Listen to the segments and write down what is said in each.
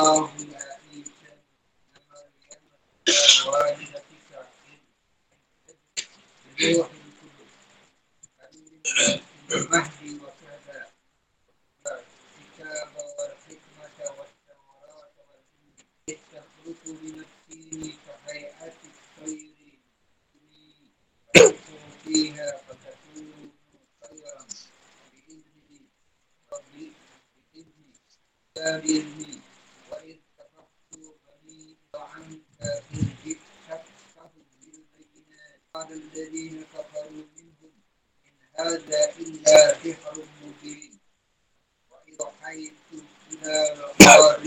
اللهم إنك والدتك روح القدس المهدي وكذا الكتاب والحكمة والتوراة والإنجيل تخلق من الطين كهيئة الطير فانفر فيها فتكون طيرا بإذنه بإذنه لا بإذنه Allah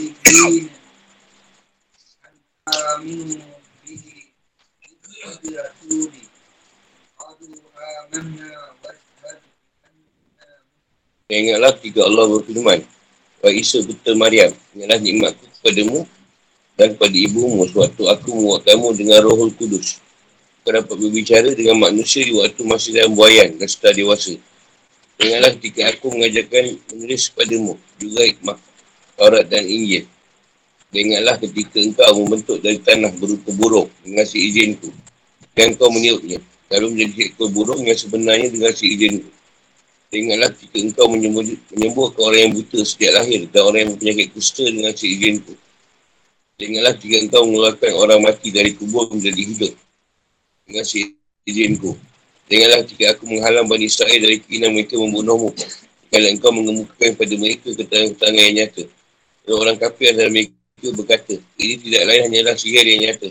Ingatlah tiga Allah berfirman Wa Isa betul Maryam Ingatlah nikmatku kepadamu Dan kepada ibumu Sewaktu aku membuat kamu dengan rohul kudus Kau dapat berbicara dengan manusia Di waktu masih dalam buayan Dan setelah dewasa. Ingatlah ketika aku mengajarkan Menulis kepadamu Juga hikmah Taurat dan Injil. Dan ingatlah ketika engkau membentuk dari tanah berupa burung Dengan si izinku Dan kau meniupnya. Kalau menjadi ekor burung yang sebenarnya dengan si izinku Ingatlah jika engkau menyembuh, menyembuhkan orang yang buta sejak lahir dan orang yang penyakit kusta dengan seizinku. Ingatlah jika engkau mengeluarkan orang mati dari kubur menjadi hidup dengan seizinku. Ingatlah jika aku menghalang Bani Israel dari keinginan mereka membunuhmu. Kalau engkau mengemukakan kepada mereka keterangan yang nyata. Dan orang kafir adalah mereka berkata, ini tidak lain hanyalah sihir yang nyata.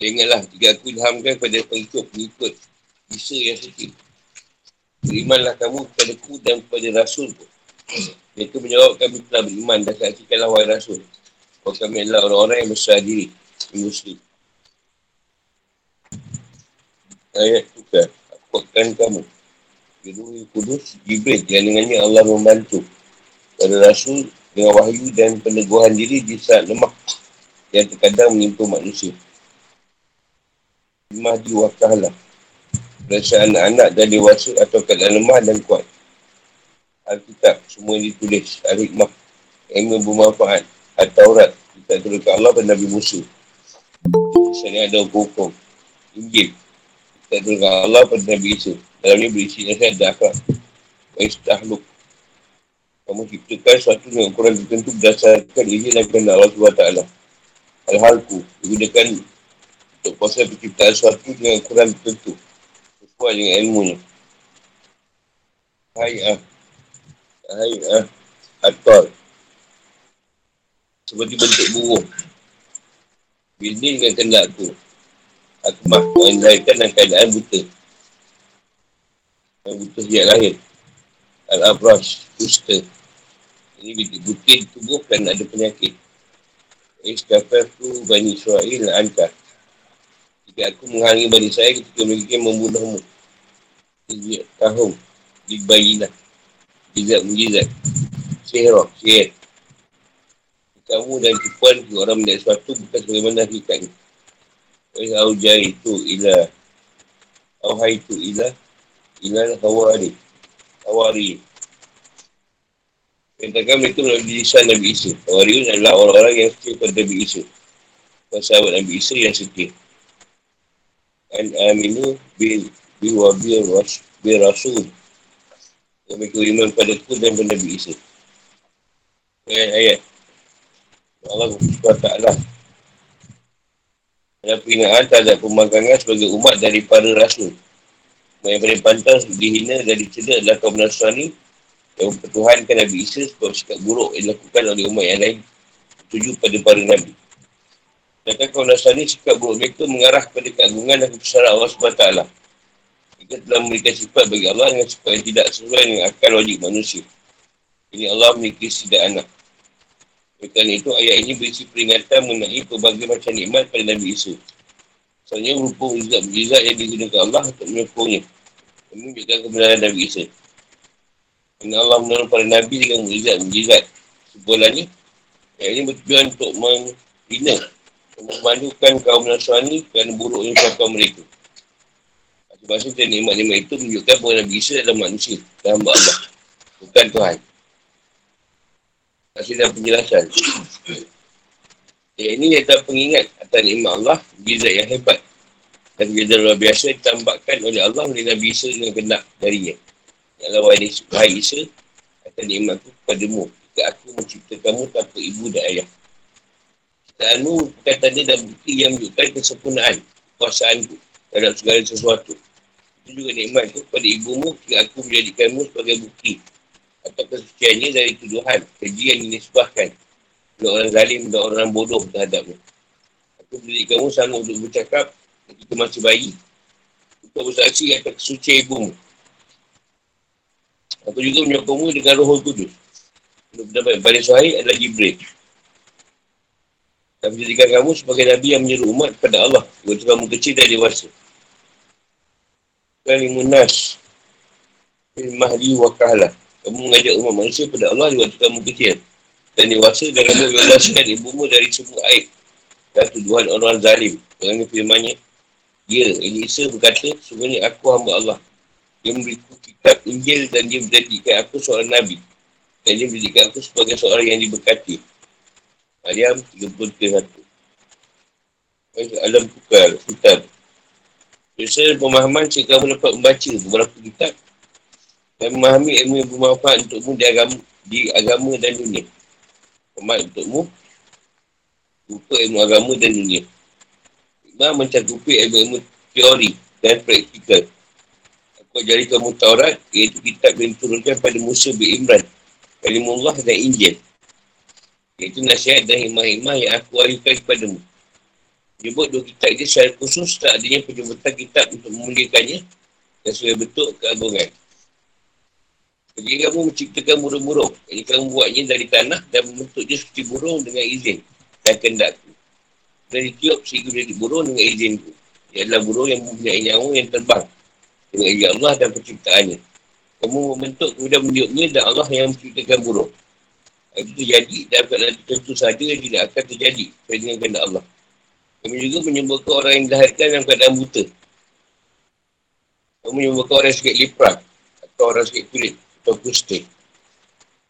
Ingatlah jika aku ilhamkan kepada pengikut-pengikut bisa yang sedih Berimanlah kamu kepada ku dan kepada Rasul ku. Mereka menjawab kami telah beriman dan saksikanlah wahai Rasul. Bahawa kami adalah orang-orang yang besar diri. Muslim. Ayat tu kan. Aku akan kamu. Kedua kudus Jibril yang dengannya Allah membantu. Pada Rasul dengan wahyu dan peneguhan diri di saat lemah. Yang terkadang menimpa manusia. Mahdi wa ta'ala rasa anak-anak dan dewasa atau keadaan lemah dan kuat. Alkitab, semua yang ditulis. Al-Hikmah, ilmu bermanfaat. Al-Taurat, kita turunkan Allah dan Nabi Musa. Misalnya ada hukum. Injil, kita turunkan Allah dan Nabi Isa. Dalam ini berisi nasihat dan akhlak. Wa istahluk. Kamu ciptakan suatu dengan ukuran tertentu berdasarkan ini dan kehendak Allah SWT. Al-Halku, digunakan untuk proses penciptaan suatu dengan ukuran tertentu kuat dengan ilmunya. Hai ah. Ah. Atol. Seperti bentuk burung. Bini dengan kendak tu. Aku mah mengendalikan dalam keadaan buta. Yang buta sejak lahir. Al-Abrash. Kusta. Ini buta tubuh kan ada penyakit. Iskafir tu Bani Israel Antar. Jika aku menghalangi bani saya ketika mereka membunuhmu. Tiga tahun. Dibayilah. Mujizat, mujizat. Sihir, sihir. Kamu dan tipuan orang melihat sesuatu bukan sebagaimana hakikatnya. Wahai aujai itu ilah. Auhai itu ilah. Ilah hawari. Hawari. Katakan mereka melalui lisan Nabi Isa. Hawari adalah orang-orang yang setia pada Nabi Isa. Sahabat Nabi Isa yang setia an aminu bil bil wa bil ras bil rasul yang mereka iman pada ku dan pada Nabi Isa ayat-ayat Allah SWT ada peringahan terhadap pemangkangan sebagai umat dari para rasul yang paling pantas dihina dan dicela adalah kaum Nasrani yang mempertuhankan Nabi Isa sebab sikap buruk yang dilakukan oleh umat yang lain tuju pada para Nabi Sedangkan kaum Nasrani sikap buruk mereka mengarah kepada keagungan dan kebesaran Allah SWT. Mereka telah memberikan sifat bagi Allah dengan sifat yang tidak sesuai dengan akal logik manusia. Ini Allah memiliki tidak anak. Kerana itu ayat ini berisi peringatan mengenai pelbagai macam nikmat pada Nabi Isa. Soalnya rupa mujizat-mujizat yang digunakan Allah untuk menyokongnya. Menunjukkan kebenaran Nabi Isa. Kerana Allah menolong para Nabi dengan mujizat-mujizat. Sebulannya, ayat ini bertujuan untuk menghina, memalukan kaum Nasrani kerana buruknya kata mereka. Sebab itu nikmat-nikmat itu menunjukkan bahawa Nabi Isa adalah manusia dan Allah. Bukan Tuhan. Kasih dan penjelasan. Ya, ini adalah pengingat atas nikmat Allah, Gizat yang hebat. Dan Gizat luar biasa ditambahkan oleh Allah oleh Nabi Isa dengan kendak darinya. Ya Allah, wahai Isa, atas nikmatku kepadamu. Jika aku menciptakanmu tanpa ibu dan ayah. Ciptaanmu bukan tanda dan bukti yang menunjukkan kesempurnaan kuasaanku terhadap segala sesuatu. Itu juga nikmat kepada ibumu jika aku menjadikanmu sebagai bukti atau kesuciannya dari tuduhan, keji yang dinisbahkan oleh orang zalim dan orang bodoh terhadapmu. Aku mendidik kamu sanggup untuk bercakap ketika masih bayi untuk bersaksi atas kesucian ibumu. Aku juga menyokongmu dengan roh kudus. Untuk mendapat pada suhai adalah Jibril. Dan menjadikan kamu sebagai Nabi yang menyeru umat kepada Allah. Waktu kamu kecil dan dewasa. Kalimunas. Mahdi wa kahlah. Kamu mengajak umat manusia kepada Allah di waktu kamu kecil. Dan dewasa dan kamu bebaskan ibumu dari semua aib. Dan tuduhan orang zalim. Dengan firmannya. Ya, Elisa berkata, sebenarnya aku hamba Allah. Dia memberiku kitab Injil dan dia menjadikan aku seorang Nabi. Dan dia menjadikan aku sebagai seorang yang diberkati. Maryam 31. Alam Tukar, Kitab. Biasa pemahaman jika kamu dapat membaca beberapa kitab dan memahami ilmu yang bermanfaat untukmu di agama, di agama dan dunia. Bermanfaat untukmu lupa ilmu agama dan dunia. Imam mencakupi ilmu-ilmu teori dan praktikal. Aku ajari kamu Taurat, iaitu kitab yang diturunkan pada Musa bin Imran, Kalimullah dan Injil. Iaitu nasihat dan hikmah-hikmah yang aku wahyukan kepadamu. Menyebut dua kitab ini secara khusus tak adanya penjemputan kitab untuk memuliakannya dan sebagai bentuk keagungan. Jadi kamu menciptakan burung-burung. Jadi kamu buatnya dari tanah dan membentuknya seperti burung dengan izin dan kendakku. Dan ditiup sehingga menjadi burung dengan izinku. Ia adalah burung yang mempunyai nyawa yang terbang dengan izin Allah dan penciptaannya. Kamu membentuk kemudian meniupnya dan Allah yang menciptakan burung. Itu terjadi dan keadaan tentu saja tidak akan terjadi dengan kehendak Allah. Kami juga menyebutkan orang yang dilahirkan dalam keadaan buta. Kamu menyebutkan orang yang sikit liprah atau orang sikit kulit atau kusta.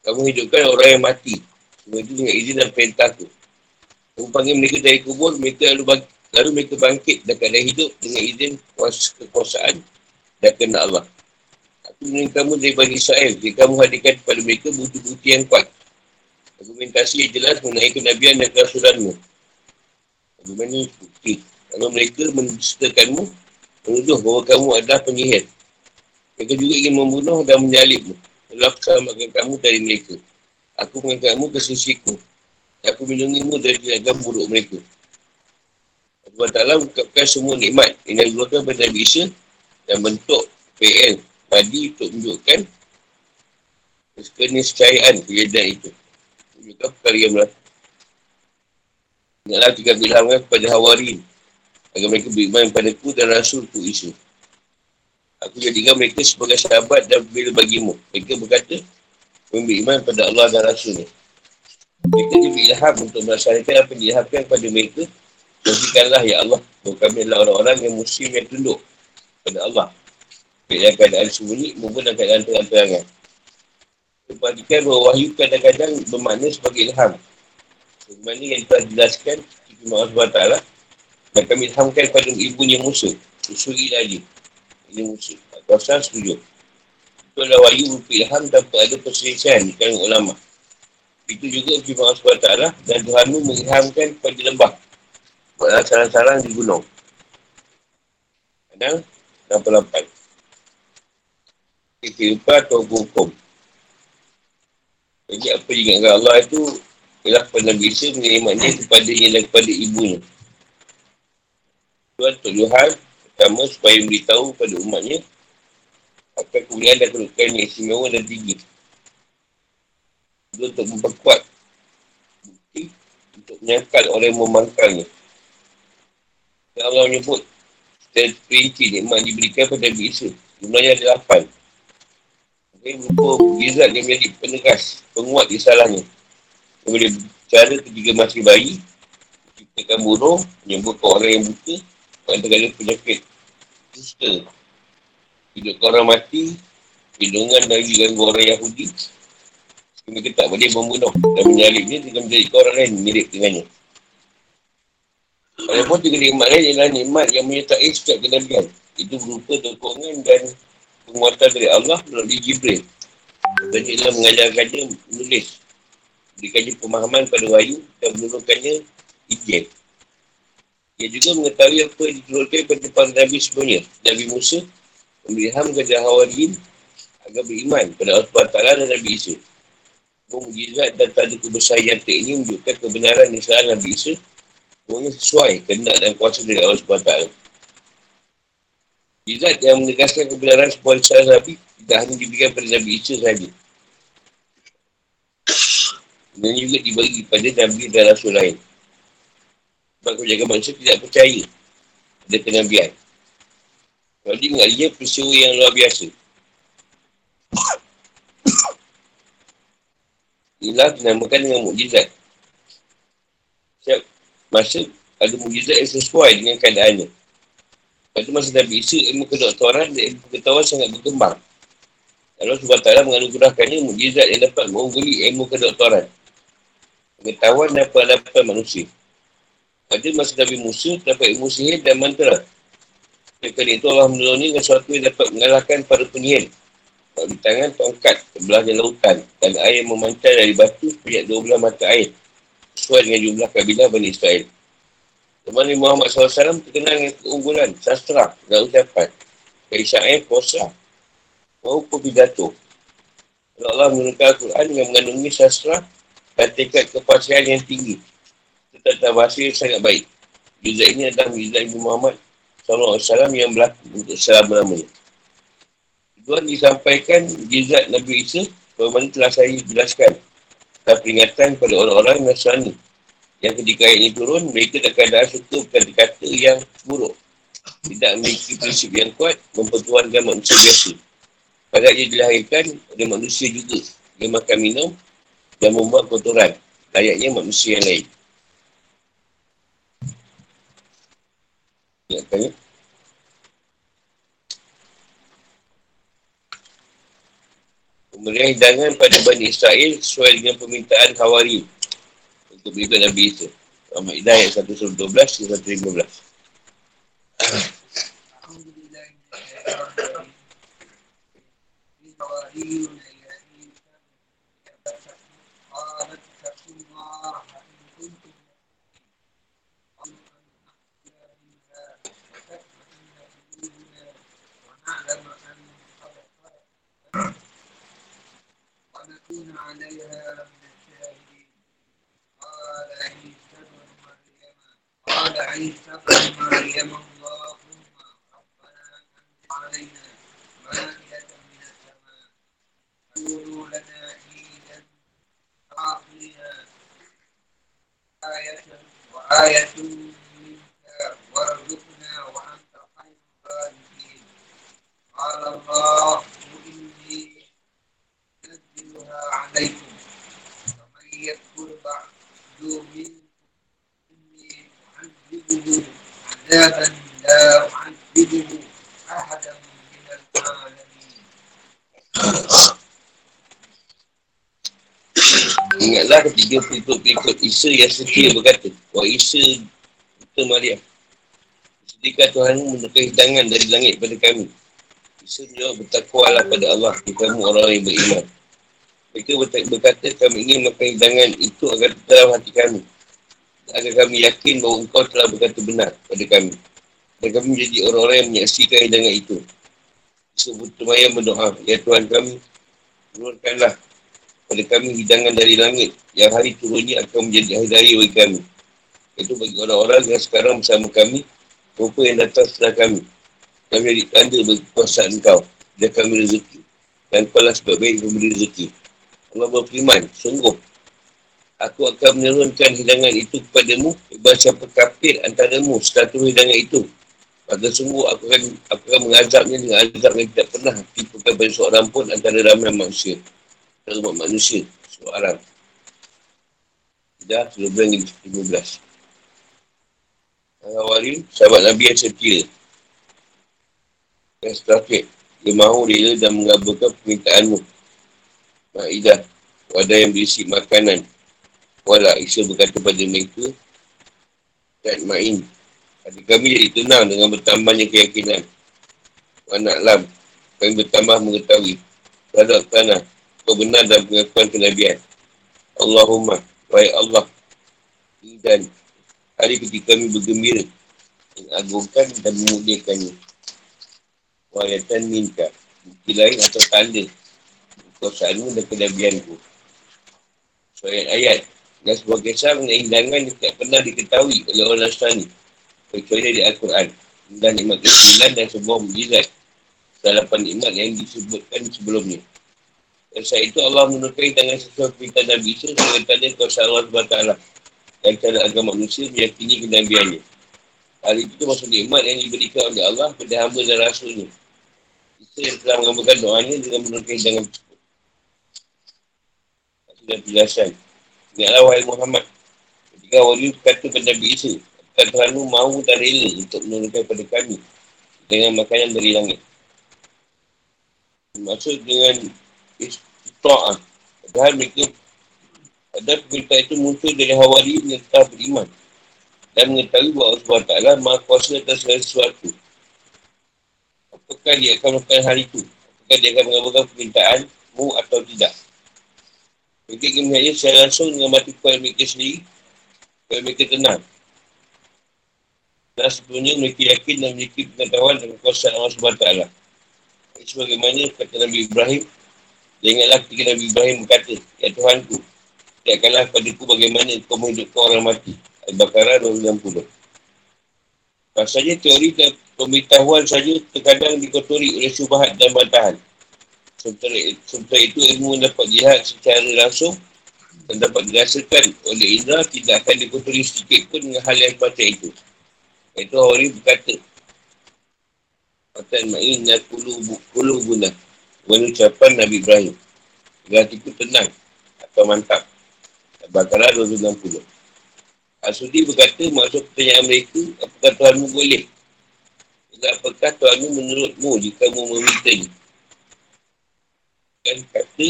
Kamu hidupkan orang yang mati. Semua itu dengan izin dan perintah aku. Kamu panggil mereka dari kubur, mereka lalu, bang- lalu mereka bangkit dan keadaan hidup dengan izin kuasa kekuasaan dan kena Allah. Aku mengingat kamu dari Bani Israel. Jika kamu hadirkan kepada mereka bukti-bukti yang kuat. Argumentasi yang jelas mengenai kenabian dan kerasulanmu. Bagaimana bukti? Kalau mereka menceritakanmu, menuduh bahawa kamu adalah penyihir. Mereka juga ingin membunuh dan menyalibmu. Aku selamatkan kamu dari mereka. Aku mengangkatmu ke sisiku. Aku melindungimu dari tindakan buruk mereka. Allah Ta'ala ungkapkan semua nikmat yang dikeluarkan pada Nabi Isa dan bentuk PL tadi untuk menunjukkan keniscayaan kejadian itu. Menunjukkan perkara yang berlaku. Ingatlah jika bilangkan kepada Hawari agar mereka beriman padaku dan Rasulku Isa. Aku jadikan mereka sebagai sahabat dan bila bagimu. Mereka berkata, kami beriman pada Allah dan Rasulnya. Mereka diberi ilham untuk melaksanakan apa yang diilhamkan kepada mereka. Berikanlah ya Allah, bahawa kami adalah orang-orang yang muslim yang tunduk kepada Allah. Dalam keadaan sembunyi maupun dalam keadaan terang-terangan. Perhatikan bahawa wahyu kadang-kadang bermakna sebagai ilham. Bagaimana yang telah dijelaskan di Allah SWT dan kami ilhamkan kepada ibunya Musa. Usuri lagi ini musuh. Kuasa setuju. Itu adalah wahyu berupa ilham tanpa ada perselisihan di kalangan ulama. Itu juga firman Allah SWT dan Tuhanmu mengilhamkan kepada lembah. Buatlah sarang-sarang di gunung. Kadang 68. Kehidupan atau hukum. Jadi apa yang ingatkan Allah itu ialah kepada Nabi Isa mengirimkannya kepadanya dan kepada ibunya. Tuhan tuduhan Pertama, supaya memberitahu kepada umatnya akan kemuliaan dan kedudukan yang istimewa dan tinggi. Itu untuk memperkuat menyangkal orang yang memangkalnya. Dan Allah menyebut, dan perinci nikmat diberikan pada Nabi Isa. Jumlahnya ada lapan. Ini berupa mujizat yang menjadi penegas, penguat di salahnya. Dia boleh bicara ketika masih bayi, menciptakan burung, menyebutkan orang yang buta, orang tergala penyakit kusta. Hidupkan orang mati, hidungan dari ganggu orang Yahudi, mereka tak boleh membunuh dan menyalibnya dengan menjadi orang lain mirip dengannya. Walaupun tiga nikmat lain ialah nikmat yang menyertai setiap kenabian. Itu berupa dokongan dan penguatan dari Allah melalui Jibril. Dan ialah mengajarkannya menulis. Berikannya pemahaman pada wahyu dan menurunkannya izin. Ia juga mengetahui apa yang diturunkan pada depan Nabi sebenarnya. Nabi Musa memberi ham kepada Hawarin agar beriman pada Allah SWT dan Nabi Isa. Mujizat dan tanda kebesaran ini menunjukkan kebenaran Islam Nabi Isa Semuanya sesuai kena dan kuasa dari Allah SWT. Zat yang menegaskan kebenaran sebuah risalah Nabi tidak hanya diberikan pada Nabi Isa sahaja. Dan juga dibagi pada Nabi dan Rasul lain. Sebab kebanyakan manusia tidak percaya pada kenabian. Kalau dia ingat dia peristiwa yang luar biasa. Inilah dinamakan dengan mukjizat. Siap masa ada mujizat yang sesuai dengan keadaannya. Pada masa Nabi Isa, ilmu kedoktoran dan ilmu pengetahuan sangat berkembang. Allah SWT menganugerahkannya mujizat yang dapat mengungguli ilmu kedoktoran. Pengetahuan dan peradaban manusia. Pada masa Nabi Musa, dapat ilmu sihir dan mantra. Oleh itu, Allah menolongnya dengan sesuatu yang dapat mengalahkan para penyihir. Di tangan tongkat sebelahnya lautan dan air memancar dari batu sejak dua belah mata air sesuai dengan jumlah kabilah Bani Israel. Teman Muhammad SAW terkenal dengan keunggulan, sastra dan ucapan. Kaisya'in, puasa, maupun pidato. Allah menurunkan Al-Quran yang mengandungi sastra dan tingkat kepasihan yang tinggi. Tentang bahasa yang sangat baik. Juzat ini adalah Juzat Ibu Muhammad SAW yang berlaku untuk selama-lamanya. Tuhan disampaikan Juzat Nabi Isa, bagaimana telah saya jelaskan dan peringatan kepada orang-orang Nasrani yang ketika ini turun, mereka tak keadaan suka kata-kata yang buruk. Tidak memiliki prinsip yang kuat, mempertuankan manusia biasa. Padahal dia dilahirkan oleh manusia juga. Dia makan minum dan membuat kotoran. Layaknya manusia yang lain. Ya, tanya. Kemudian hidangan pada Bani Israel sesuai dengan permintaan Hawari untuk berikut Nabi Isa. Ramad Idah ayat 112 ke 115. Alhamdulillah. Alhamdulillah. Alhamdulillah. عليها من الشاهدين قال عيسى بن مريم قال عيسى بن مريم اللهم ربنا انزل علينا مائدة من السماء تكون لنا عيدا عاقلنا آية وآية Ketika pengikut-pengikut Isa yang setia berkata, Wah Isa Putra Maryam, sedikah Tuhanmu menekan hidangan dari langit pada kami. Isa menjawab bertakwalah pada Allah, kamu orang yang beriman. Mereka berkata kami ingin makan hidangan itu agar dalam hati kami. Agar kami yakin bahawa engkau telah berkata benar pada kami. Dan kami menjadi orang-orang yang menyaksikan hidangan itu. Sebut Maya berdoa, Ya Tuhan kami, turunkanlah pada kami hidangan dari langit yang hari turunnya akan menjadi hari bagi kami. Itu bagi orang-orang yang sekarang bersama kami, rupa yang datang setelah kami. Kami jadi tanda bagi kuasa engkau. Dan kami rezeki. Dan kau lah sebab baik memberi rezeki. Allah berfirman, sungguh Aku akan menurunkan hidangan itu kepadamu. Ibarat siapa kafir antaramu setelah hidangan itu. Maka sungguh aku akan, aku akan mengazabnya dengan azab yang tidak pernah tipukan pada seorang pun antara ramai manusia. Antara umat manusia. Seorang. Dah, sebelum yang 15. Al-Awali, sahabat Nabi yang setia. Yang terakhir, dia mahu rela dan mengabulkan permintaanmu. Ma'idah, wadah yang berisi makanan. Wala, Isa berkata pada mereka, dan ma'in. Hati kami jadi tenang dengan bertambahnya keyakinan. Anak lam, kami bertambah mengetahui. Terhadap tanah, kau benar dalam pengakuan kenabian. Allahumma, wahai Allah, dan hari ketika kami bergembira mengagungkan dan memuliakannya. Wayatan minta bukti lain atau tanda kekuasaanmu dan kenabianku. Suayat ayat dan sebuah kisah mengenai hidangan yang tidak pernah diketahui oleh orang Nasrani kecuali dari Al-Quran dan nikmat kesembilan dan sebuah mujizat. Salapan nikmat yang disebutkan sebelumnya dan saat itu Allah menurunkan dengan sesuatu perintah Nabi Isa dengan tanda kuasa Allah SWT dan cara agama manusia meyakini kenabiannya. Hal itu masuk nikmat yang diberikan oleh Allah kepada hamba dan rasulnya. Kita yang telah mengambilkan doanya dengan menurunkan hidangan tersebut. Sudah penjelasan. Ingatlah wahai Muhammad. Ketika wali berkata kepada Nabi Isa, Tuhanmu mahu dan rela untuk menurunkan kepada kami dengan makanan dari langit. Maksud dengan istita'ah. Padahal mereka Padahal permintaan itu muncul dari Hawari yang telah beriman dan mengetahui bahawa Allah Ta'ala maha kuasa atas segala sesuatu. Apakah dia akan melakukan hal itu? Apakah dia akan mengabulkan permintaanmu atau tidak? Mereka ingin melihatnya secara langsung dengan mati kuat mereka sendiri supaya mereka tenang. Dan sebelumnya mereka yakin dan memiliki pengetahuan dan kekuasaan Allah SWT. Sebagaimana kata Nabi Ibrahim, Ingatlah ketika Nabi Ibrahim berkata, Ya Tuhanku, Lihatkanlah padaku bagaimana kau menghidupkan orang mati. Al-Baqarah 260. Rasanya teori dan pemberitahuan saja terkadang dikotori oleh syubahat dan bantahan. Sementara, sementara itu ilmu dapat dilihat secara langsung dan dapat dirasakan oleh indra tidak akan dikotori sedikit pun dengan hal yang baca itu. Itu Hawari berkata, Matan ma'inna kulu Dengan ucapan Nabi Ibrahim. Hatiku tenang atau mantap. Al-Baqarah 260. Asudi berkata, maksud pertanyaan mereka, apakah Tuhanmu boleh? Dan apakah Tuhanmu menurutmu jika mu meminta ni? Kan kata.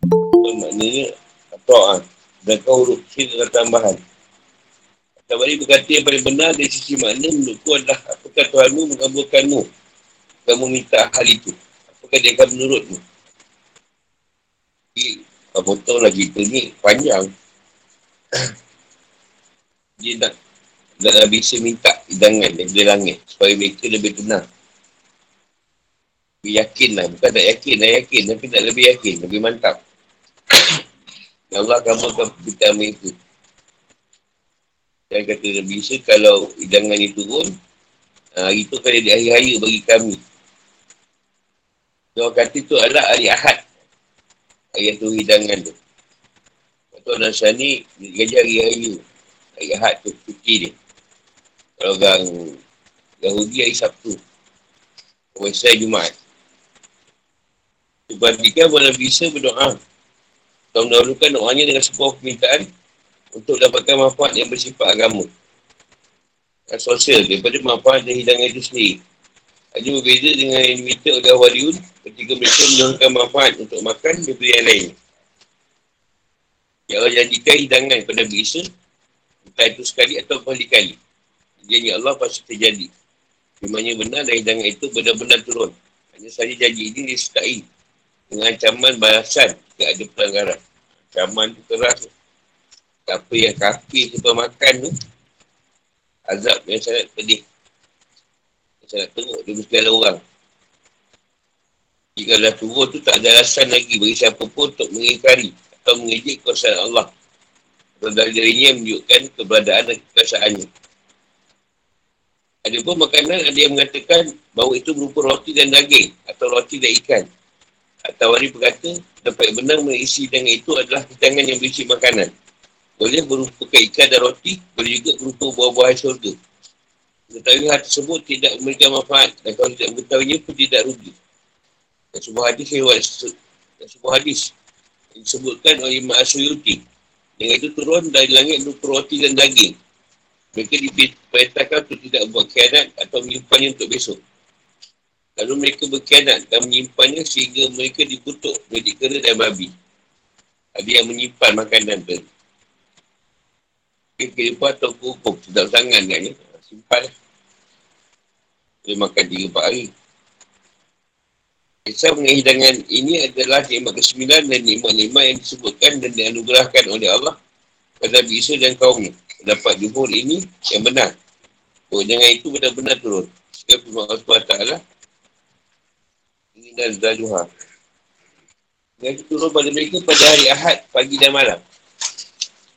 Itu maknanya, Al-Fatah. Dan kau huruf dengan tambahan. Tabari berkata yang paling benar dari sisi makna menurutku adalah apakah Tuhanmu mengabulkanmu kamu minta hal itu. Apakah dia akan menurutmu? Jadi, potong lagi cerita ni panjang. Dia nak nak bisa minta hidangan dari langit supaya mereka lebih tenang. Lebih yakin lah. Bukan tak yakin, dah yakin. Tapi tak lebih yakin, lebih mantap. Ya Allah akan buatkan permintaan mereka. Dan kata Nabi Isa, kalau hidangan itu turun, hari itu kan jadi hari raya bagi kami. Dia kata itu adalah hari Ahad ayat tu hidangan tu. Lepas tu Nasrani, dia gaji hari raya. Hari Ahad tu, cuti dia. Kalau orang Yahudi hari Sabtu. Wesai Jumaat. Dibandingkan boleh bisa berdoa. Tahun dahulu kan doanya dengan sebuah permintaan untuk dapatkan manfaat yang bersifat agama. Dan sosial daripada manfaat dan hidangan itu sendiri. Hanya berbeza dengan yang diminta oleh Waliun ketika mereka menurunkan manfaat untuk makan daripada yang lain. Ya Allah jadikan hidangan kepada Nabi Isa entah itu sekali atau berkali-kali. Janji Allah pasti terjadi. Firmannya benar dan hidangan itu benar-benar turun. Hanya saja janji ini disertai dengan ancaman balasan jika ada pelanggaran. Ancaman itu keras. Apa yang kafir sebab makan tu, azab yang sangat pedih. Saya nak tengok dia mesti ada orang. Jika dah turun tu tak ada alasan lagi bagi siapa pun untuk mengingkari atau mengejek kuasa Allah. Atau dari dirinya menunjukkan keberadaan dan kekuasaannya. Ada pun makanan ada yang mengatakan bahawa itu berupa roti dan daging atau roti dan ikan. At-Tawari berkata, dapat benar mengisi dengan itu adalah hidangan yang berisi makanan. Boleh berupa ikan dan roti, boleh juga berupa buah-buah syurga. Mengetahui hal tersebut tidak memberikan manfaat dan kalau tidak mengetahuinya pun tidak rugi. Dan sebuah hadis dan sebuah hadis yang disebutkan oleh Imam Asyuyuti. Dengan itu turun dari langit berupa roti dan daging. Mereka diperintahkan untuk tidak buat kianat atau menyimpannya untuk besok. Lalu mereka berkianat dan menyimpannya sehingga mereka dikutuk menjadi kera dan babi. Ada yang menyimpan makanan tu. Kira-kira atau hukum sedap sangat kan ya. Simpan lah. Boleh makan 3-4 hari. Kisah mengenai hidangan ini adalah nikmat ke-9 dan nikmat-nikmat yang disebutkan dan dianugerahkan oleh Allah pada Nabi Isa dan kaumnya. Dapat jumhur ini yang benar. Oh, jangan itu benar-benar turun. Sekarang firman Allah SWT ini dan Zaluha. Yang itu turun pada mereka pada hari Ahad, pagi dan malam.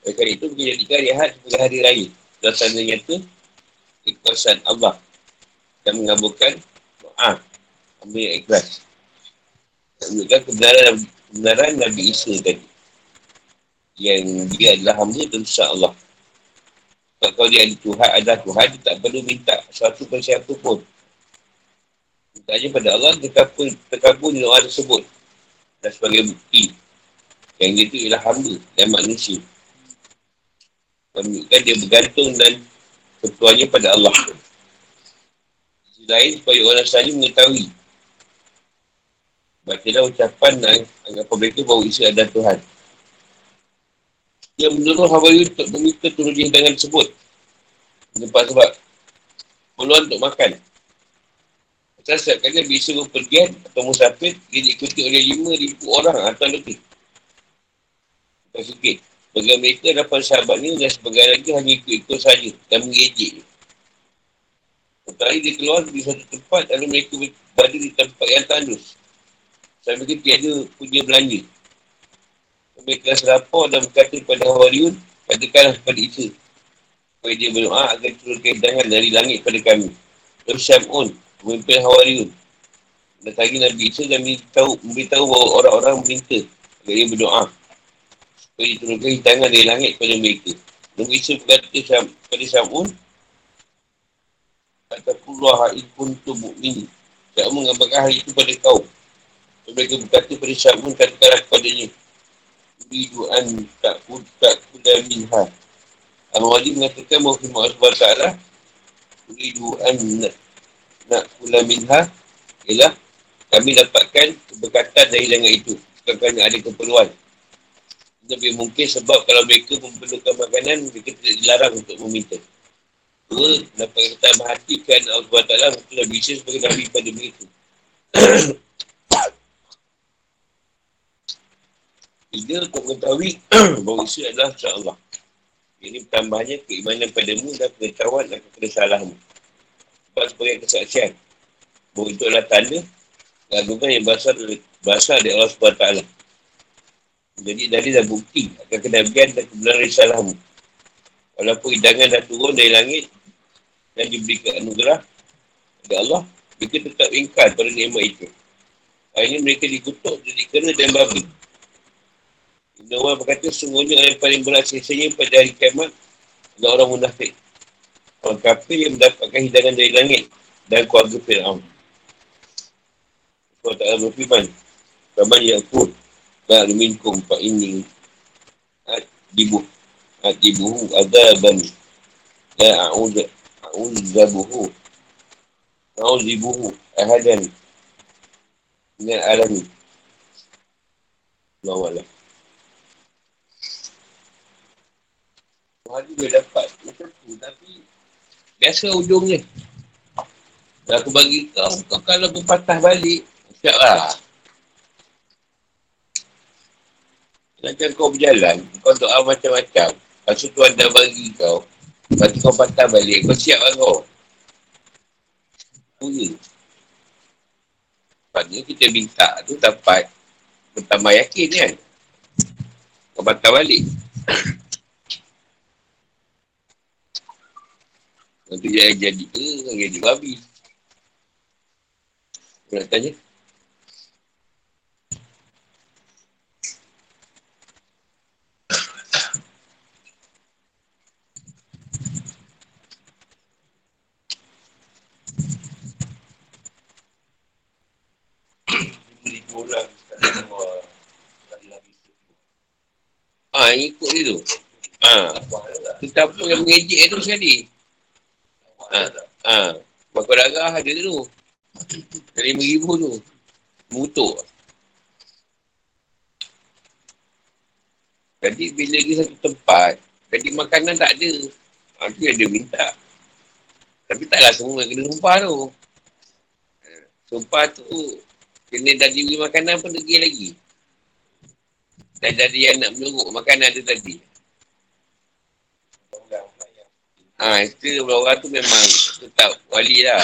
Oleh kerana itu, kita jadikan Ahad sebagai hari raya. Dan tanda nyata, ikhtasan Allah. Dan mengaburkan doa. Ambil ikhlas. Menunjukkan kebenaran, kebenaran Nabi Isa tadi. Yang dia adalah hamba dan Allah. Kalau dia ada Tuhan, adalah Tuhan, dia tak perlu minta sesuatu kepada siapa pun. Minta pada Allah, terkabul, terkabul doa tersebut. Dan sebagai bukti. Yang itu ialah hamba dan manusia. Menunjukkan dia bergantung dan ketuanya pada Allah. Di lain, supaya orang saling mengetahui. Bacalah ucapan dan anggapan mereka bahawa Isa adalah Tuhan. Dia menurut Hawaii untuk meminta turun hidangan tersebut. Tempat sebab peluang untuk makan. Pasal setiap kali bisa berpergian atau musafir, dia diikuti oleh lima ribu orang atau lebih. Bukan sikit. Bagi mereka dapat sahabat ni dan sebagai lagi hanya ikut-ikut saja dan mengejek. Setelah dia keluar di satu tempat lalu mereka berada di tempat yang tandus. Sampai mereka tiada punya belanja. Mereka serapor dan berkata kepada Hawariun, katakanlah kepada Isa. Supaya dia berdoa agar turunkan hidangan dari langit kepada kami. Terus Syam'un, pemimpin Hawariun. Dan lagi Nabi Isa dan memberitahu, memberitahu bahawa orang-orang meminta agar dia berdoa. Supaya diturunkan hidangan dari langit kepada mereka. Nabi Isa berkata kepada Syam'un, Katakullah ha'ikun tu mu'min. Syam'un mengabarkan hari itu pada kau. Dan mereka berkata pada Syam'un, katakanlah kepadanya. Uridu an tak tak kuda minha. Al-Wadi mengatakan bahawa firman Allah SWT Uridu an nak kula minha ialah kami dapatkan keberkatan dari dengan itu kerana ada keperluan lebih mungkin sebab kalau mereka memerlukan makanan mereka tidak dilarang untuk meminta. Dua dapat kita perhatikan Allah SWT dah bisa sebagai Nabi pada mereka. Tiga untuk mengetahui bahawa isu adalah insyaAllah ini tambahnya keimanan padamu dan pengetahuan dan kesalahanmu sebab sebagai kesaksian bahawa itu adalah tanda keagungan yang berasal dari, dari Allah SWT. Jadi dari dah bukti akan kenabian dan kebenaran risalahmu. Walaupun hidangan dah turun dari langit dan diberi ke anugerah oleh Allah, mereka tetap ingkar pada nikmat itu. Akhirnya mereka dikutuk, jadi kena dan babi. Ibn Umar berkata, sungguhnya yang paling berat sesanya pada hari kiamat adalah orang munafik. Orang kafir yang mendapatkan hidangan dari langit dan keluarga Fir'aun. Allah Ta'ala berfirman, Kaman yakun, ba'al minkum fa'inni adibuh, adibuhu adaban, la a'udh, a'udzabuhu, a'udzibuhu ahadan, min alami. Allah Allah. Tuhan juga dapat macam tu, tapi biasa ujungnya. Kalau aku bagi kau, kau kalau aku patah balik, Siap lah. Macam kau berjalan, kau doa macam-macam. Lepas tu Tuhan dah bagi kau. Lepas tu kau patah balik, kau siap lah kau. Itu Sebabnya kita minta tu dapat bertambah yakin kan. Kau patah balik. Nanti jadi jadi ke, jadi babi. Kau nak tanya? Ha, ikut dia tu. Ha. Kita pun yang mengejek tu sekali. Ha. Ha. Bakal darah ada tu. Dari ribu tu. Mutuk. Jadi bila dia satu tempat, jadi makanan tak ada. Ha, tu yang dia minta. Tapi taklah semua kena sumpah tu. Sumpah tu, kena dah diberi makanan pun pergi lagi. Dan jadi yang nak menurut makanan tu tadi. Ha, itu orang tu memang tetap wali lah.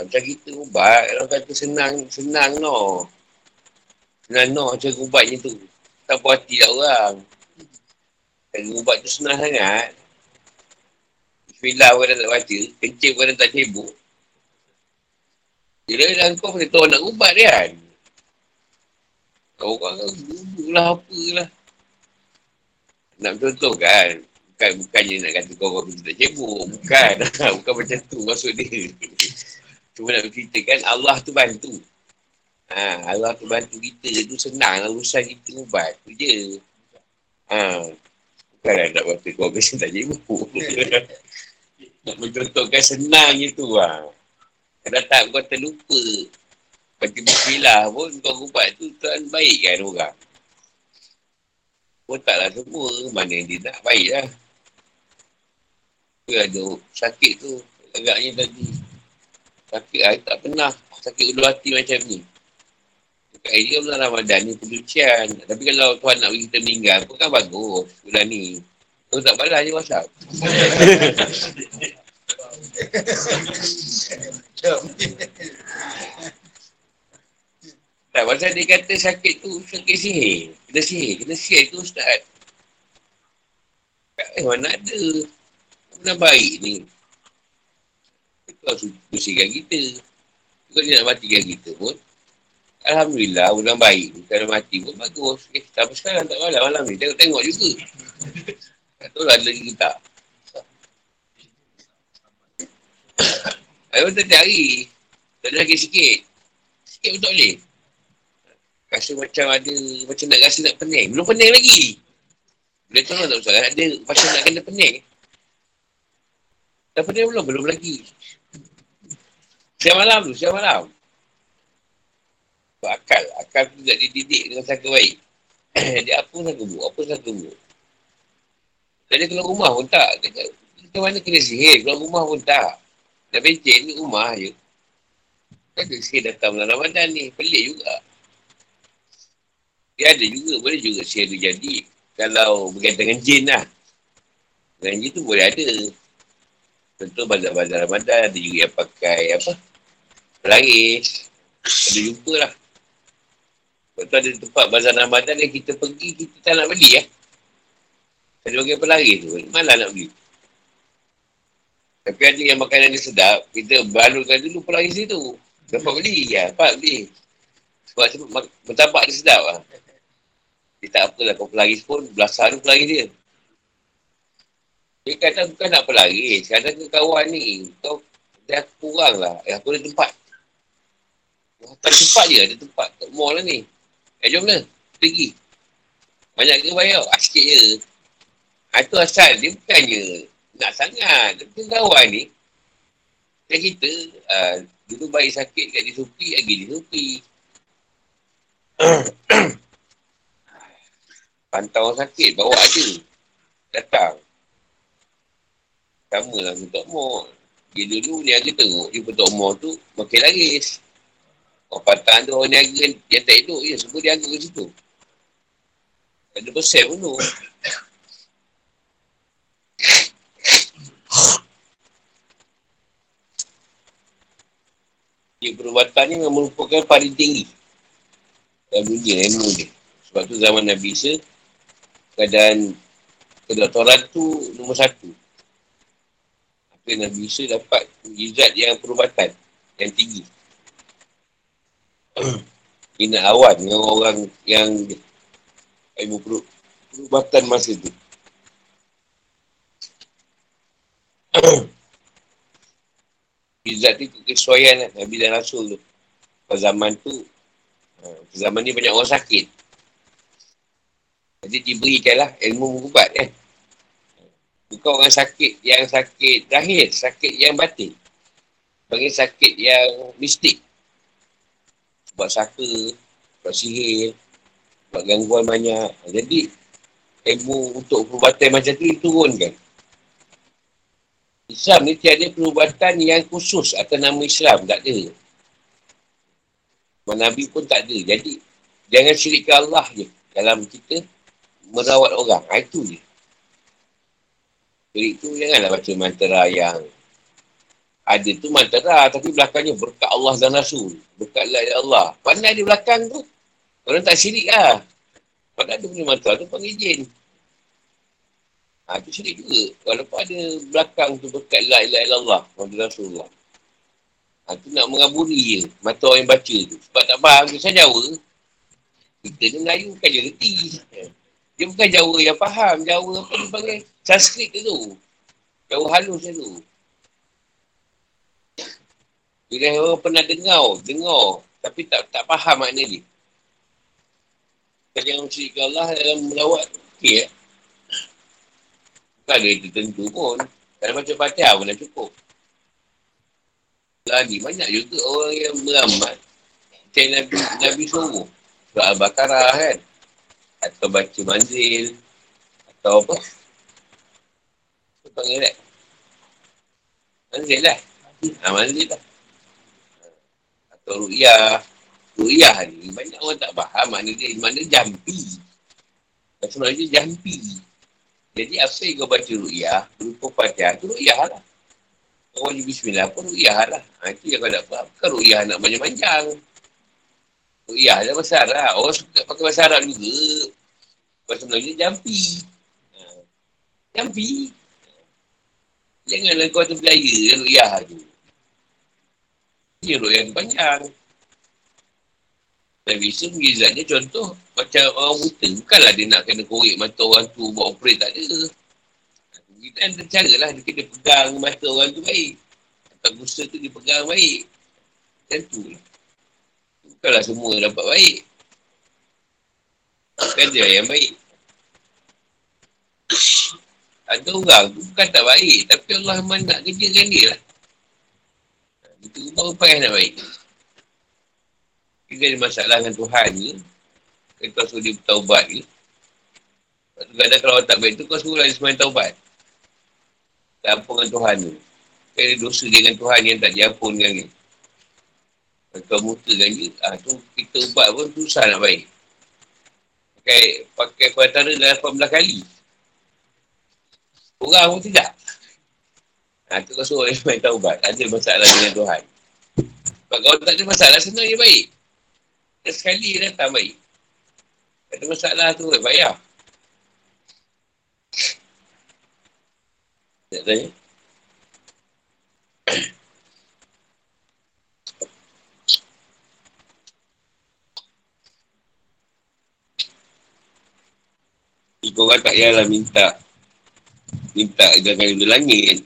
Macam kita ubat, orang kata senang, senang no. Senang no macam ubatnya tu. Tak puas hati tak orang. Dan ubat tu senang sangat. Bismillah orang tak baca, kencing orang tak cebuk. Bila dah kau boleh tahu nak ubat dia kan. Orang bubuk lah apalah. Nak contoh kan. Bukan, bukannya nak kata kau orang tak cebuk. Bukan. bukan macam tu maksud dia. Cuma nak ceritakan Allah tu bantu. Ha, Allah tu bantu kita tu senang urusan kita ubat. Tu je. Ha. Bukan lah nak kata kau orang tak cebuk. nak mencontohkan senang je tu lah. Kalau tak kau terlupa. Baca bismillah pun kau ubat tu tuan baik kan orang. Pun taklah semua. Mana yang dia nak baik lah. Dia ada sakit tu. Agaknya tadi. Sakit lah, tak pernah sakit ulu hati macam ni. Dekat ini bulan Ramadan ni pencucian. Tapi kalau Tuhan nak bagi kita meninggal pun kan bagus bulan ni. Kau tak balas je WhatsApp. tak, pasal dia kata sakit tu sakit sihir. Kena sihir, kena sihir tu Ustaz. Eh, mana ada. Mana baik ni kau bersihkan kita. Kau dia nak matikan kita pun. Alhamdulillah, orang baik. Kalau mati pun bagus. Eh, tapi sekarang tak malam malam ni. Tengok-tengok juga. Tak tahu lah lagi kita. Ayo kita cari. Tak ada sikit. Sikit pun tak boleh. Rasa macam ada, macam nak rasa nak pening. Belum pening lagi. Boleh tahu tak usah. Ada macam nak kena pening. Dah pening belum? Belum lagi. Siang malam tu, siang malam. Akal, akal tu tidak dididik dengan sangka baik. dia apa sangka buruk, apa sangka buruk. Dia keluar rumah pun tak. Kita mana kena sihir, keluar rumah pun tak. Dah becek ni rumah je. Dia sihir datang bulan Ramadan ni, pelik juga. Dia ada juga, boleh juga sihir tu jadi. Kalau berkaitan dengan jin lah. Dengan jin tu boleh ada. Tentu bazar-bazar Ramadan ada juga yang pakai apa Pelangis. Ada jumpa lah. Lepas tu ada tempat bazar Ramadan yang kita pergi, kita tak nak beli ya. Ada bagi pelari tu. Malah nak beli. Tapi ada yang makanan dia sedap, kita balurkan dulu pelari situ. Dapat beli ya. Dapat beli. Sebab sebab bertabak dia sedap lah. Dia tak apalah kau pelari pun, belasan pelari dia. Dia kata bukan nak pelari. Sekarang ke kawan ni, kau dah kurang lah. Eh, aku ada tempat. Tak cepat je ada tempat kat mall lah ni. Eh jom lah. Pergi. Banyak ke bayar? Ah, sikit je. Ah, itu asal dia bukannya nak sangat. Tapi kawan ni. Kita ah, dulu baik sakit kat di Supi, lagi di Supi. Pantau sakit, bawa aja. Datang. Sama lah untuk mall. Dia dulu ni agak teruk. Dia untuk mall tu makin laris. Orang patah tu orang niaga yang tak hidup je. Semua dia ke situ. Ada persen pun tu. Dia perubatan ni merupakan paling tinggi. Dalam dunia ilmu dia. Sebab tu zaman Nabi Isa, keadaan kedoktoran tu nombor satu. Apa Nabi Isa dapat mujizat yang perubatan yang tinggi. Kena awan dengan orang yang ilmu perubatan masa tu. Izzat tu kesesuaian lah, Nabi dan Rasul tu. Pada zaman tu, ha, zaman ni banyak orang sakit. Jadi diberikanlah ilmu ubat kan. Bukan orang sakit yang sakit zahir, sakit yang batin. Bagi sakit yang mistik. Sebab saka, sebab sihir, sebab gangguan banyak. Jadi, ilmu untuk perubatan macam tu diturunkan. Islam ni tiada perubatan yang khusus atas nama Islam. Tak ada. Nabi pun tak ada. Jadi, jangan syirikkan Allah je dalam kita merawat orang. Ha, itu je. Jadi itu janganlah baca mantra yang ada tu mantra tapi belakangnya berkat Allah dan Rasul. Berkat Allah Allah. Pandai di belakang tu. Orang tak syirik lah. Pada ada punya mantra tu panggil jin. Ha, itu syirik juga. Walaupun ada belakang tu berkat la ilah ilah Allah. Muhammad Rasulullah. Ha, tu nak mengaburi je. Mata orang yang baca tu. Sebab tak faham kisah Jawa. Kita ni Melayu bukan je reti. Dia bukan Jawa yang faham. Jawa apa dia panggil? Sanskrit tu. Jawa halus tu. Bila orang pernah dengar, dengar. Tapi tak tak faham makna dia. Kalau jangan Allah dalam melawat, okey ya. Bukan ada itu tentu pun. Dalam macam fatihah pun dah cukup. Lagi banyak juga orang yang beramal. Macam Nabi, Nabi suruh. Surah Al-Baqarah kan? Atau baca manzil. Atau apa? Apa panggil tak manzil lah. Ha, manzil lah. Atau ru'yah. Ru'yah ni banyak orang tak faham mana dia mana jampi. Melayu jampi jadi apa yang kau baca ru'yah berupa fatihah tu ru'yah lah kau wajib bismillah pun ru'yah lah ha, itu yang kau tak faham bukan ru'yah nak panjang-panjang iya, ada bahasa Arab. Orang suka pakai bahasa Arab juga. Bahasa Melayu jampi. Ha. Jampi. Janganlah kau terberaya ru'yah tu. Ini yang panjang. Dan bisa mengizatnya contoh macam orang buta. Bukanlah dia nak kena korek mata orang tu buat operate tak ada. Kita ada cara lah dia kena pegang mata orang tu baik. Tak gusta tu dia pegang baik. Macam tu lah. Bukanlah semua dapat baik. Bukan dia yang baik. Ada orang tu bukan tak baik. Tapi Allah nak kerjakan dia lah. Itu baru payah nak baik. Kita ada masalah dengan Tuhan ni. Kau suruh dia bertaubat ni. Kadang-kadang kalau tak baik tu kau suruh lagi semain taubat. Tak ampun dengan Tuhan ni. Kau ada dosa dengan Tuhan yang tak diampun dengan ni. Kau mutakan je, ah, tu kita ubat pun susah nak baik. Pakai, pakai perantara dalam 18 kali. Orang pun tidak. Ha, tu kau suruh yang main taubat. Ada masalah dengan Tuhan. Sebab kalau tak ada masalah, senang je baik. Dan sekali datang baik. Tak ada masalah tu, eh, bayar. Tak tanya. Kau orang tak payahlah minta. Minta jangan di langit.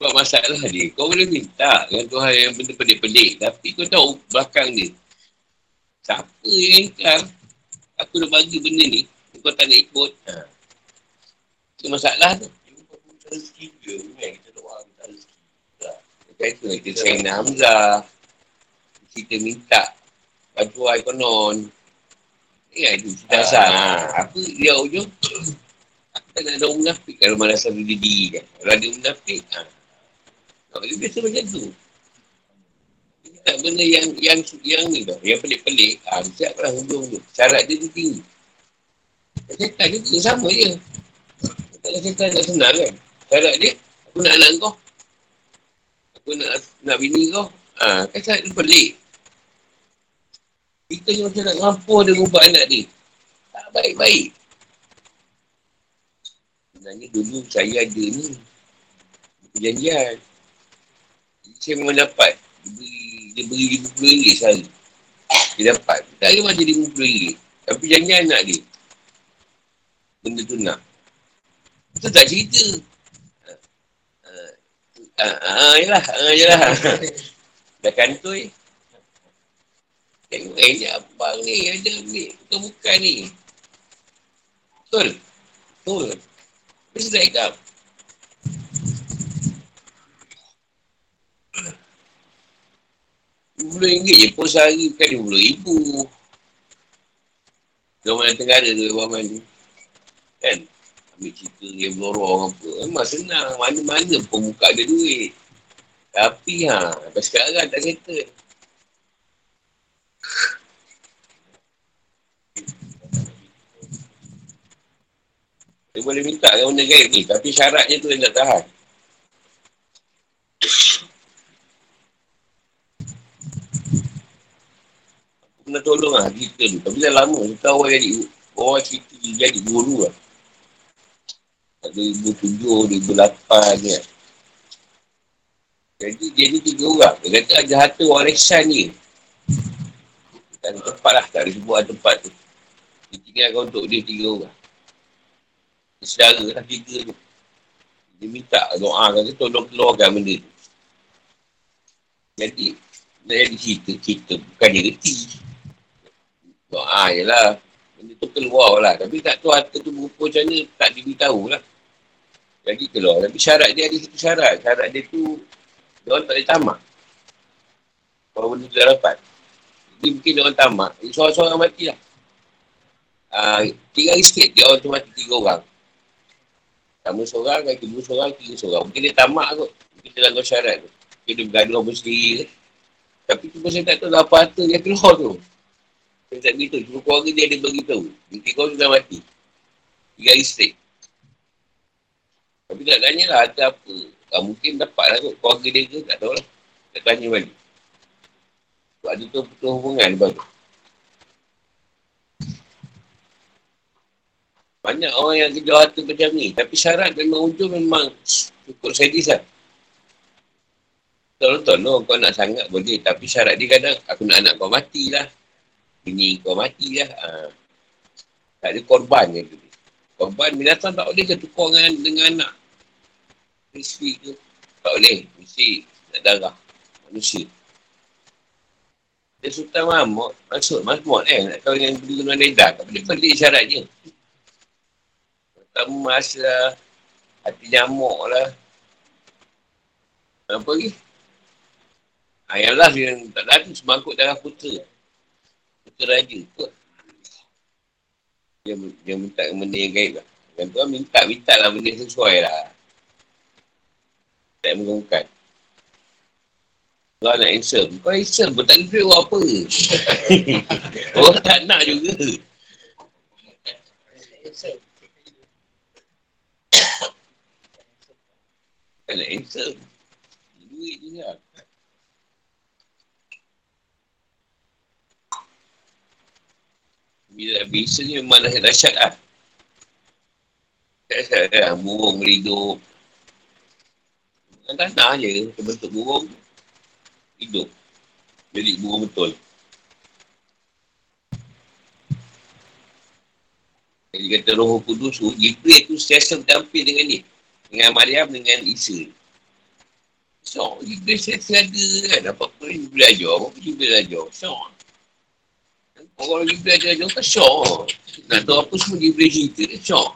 Sebab masalah dia. Kau boleh minta. Dengan Tuhan yang benda pelik-pelik. Tapi kau tahu belakang dia Siapa yang ingkar Aku dah bagi benda ni Kau tak nak ikut ha. Itu masalah tu Rezeki je kan Kita doa minta rezeki Kita kata kita Sayyidina Hamzah Kita minta Bantuan konon Ya, itu dasar. Ha. Apa dia ujung? Aku tak nak ada orang munafik kalau malas satu diri kan. Kalau ada munafik, ha. Kalau dia biasa macam tu. Dia tak benda yang yang yang ni tau. Yang pelik-pelik. Ha, siap lah hujung tu. Syarat dia tu tinggi. Setan juga sama je. Kalau setan tak senang kan. Syarat dia, aku nak anak kau. Aku nak nak bini kau. Ha, kan syarat dia pelik. Kita yang macam nak ngampur dia ubah anak ni. Tak baik-baik. Sebenarnya dulu saya ada ni. Perjanjian. Saya memang dapat. Dia beri, dia beri RM50 sehari. Kan? Dia dapat. Tak ada macam RM50. Tapi janji anak dia. Benda tu nak. Itu tak cerita. Haa, uh, uh, uh, yelah. Dah kantoi. Tengok eh, ni abang ni ada ni. Bukan-bukan ni. Betul? Betul. Tapi saya tak ikat. RM10 je pun sehari bukan RM20,000. Orang Tenggara tu, orang mana. Kan? Ambil cerita dia berlorong apa. Memang senang. Mana-mana pun buka dia duit. Tapi ha, sampai sekarang tak settle. Dia boleh minta kan benda gaib ni. Tapi syaratnya tu yang tak tahan. Tolong lah kita tu. Tapi dah lama. Kita awal jadi orang cerita jadi guru lah. 2007, 2008 ni. Jadi dia ni tiga orang. Dia kata ada harta warisan ni. Dan tempat lah. Tak ada sebuah tempat tu. Dia tinggalkan untuk dia tiga orang. Saudara lah tiga tu. Dia minta doa kata tolong keluarkan benda tu. Jadi, nak jadi cerita, cerita bukan dia reti. Doa je lah. Benda tu keluar lah. Tapi tak tahu harta tu berupa macam mana, tak diberitahu lah. Jadi keluar. Tapi syarat dia ada satu syarat. Syarat dia tu, dia orang tak boleh tamak. Kalau benda tu dah dapat. Jadi mungkin dia orang tamak. Jadi seorang-seorang mati lah. Uh, tiga hari sikit, dia orang tu mati tiga orang. Sama seorang, kaki dua seorang, tiga seorang. Mungkin dia tamak kot. Mungkin dia langgar syarat tu. Mungkin dia bergaduh apa sendiri Tapi tu saya tak tahu apa harta yang keluar tu. Saya tak beritahu. Cuma keluarga dia ada beritahu. Mungkin kau sudah mati. Tiga straight. Tapi tak tanya lah harta apa. Tak mungkin dapat lah kot keluarga dia ke, tak tahu lah. Tak tanya balik. Sebab ada tu putus hubungan tu. Banyak orang yang kejar harta macam ni. Tapi syarat memang ujung memang cukup sadis lah. Betul-betul no, kau nak sangat boleh. Tapi syarat dia kadang, aku nak anak kau mati lah. Ini kau mati lah. Ha. Tak ada korban je tu. Korban binatang tak boleh ke tukar dengan, dengan anak. Isteri tu tak boleh. Mesti nak darah manusia. Dia sultan Mahmud, maksud Mahmud eh, nak tahu yang beli dengan Leda. Tak boleh pelik syaratnya. Pertama lah, hati nyamuk lah. Apa lagi? Yang lah yang tak ada semangkuk darah putera. Raja kot. Dia, dia minta benda yang gaib lah. Yang tu minta, minta lah benda sesuai lah tak mengumumkan. Kau nak answer. Kau answer pun tak ada buat apa. Orang tak nak juga. Kau nak answer. Duit je lah. Bila biasanya memang dah dahsyat lah. Dahsyat. Burung berhidup. Kan tanah je terbentuk burung hidup. Jadi burung betul. Jadi kata roh kudus tu, Jibril tu sentiasa berdamping dengan ni. Dengan Maryam, dengan Isa. So, Jibril sentiasa ada kan. Apa-apa Jibril ajar. Apa-apa Jibril ajar. So, Orang Jibril ajar ajar kan syok. Nak tahu apa semua Jibril cerita. Syok.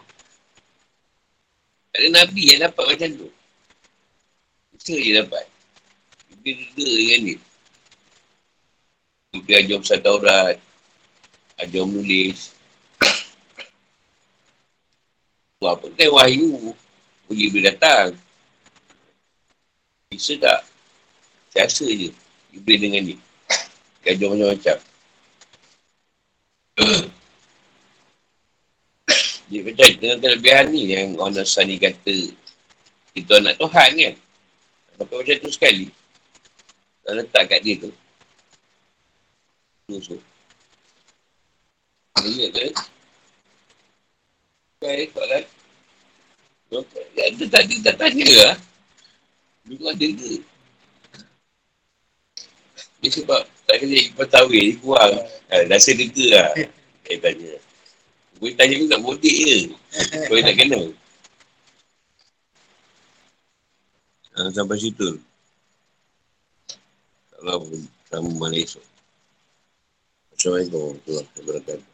Ada Nabi yang dapat macam tu. Kita je dapat. Kita reda dengan ni. Kita ajar besar Taurat. Ajar menulis. Buat apa kan wahyu. Pergi boleh datang. Bisa tak? Biasa je. Ibrahim dengan ni. Dia ajar macam-macam. Dia macam dengan kelebihan ni yang orang Nasrani kata kita anak Tuhan kan. Sampai macam tu sekali. Dan letak kat dia tu. Musuh. Ingat ke? Baik, soalan. Ya, tu tadi tak tanya lah. Dulu ada ke? Dia sebab tak kena ikut tahu ni kurang. Ha, rasa sedeka lah. Eh. Saya tanya. Gue tanya pun tak bodek je. Kau tak kena. Ha, sampai situ. Tak lah pun. Sama mana esok. Assalamualaikum warahmatullahi wabarakatuh.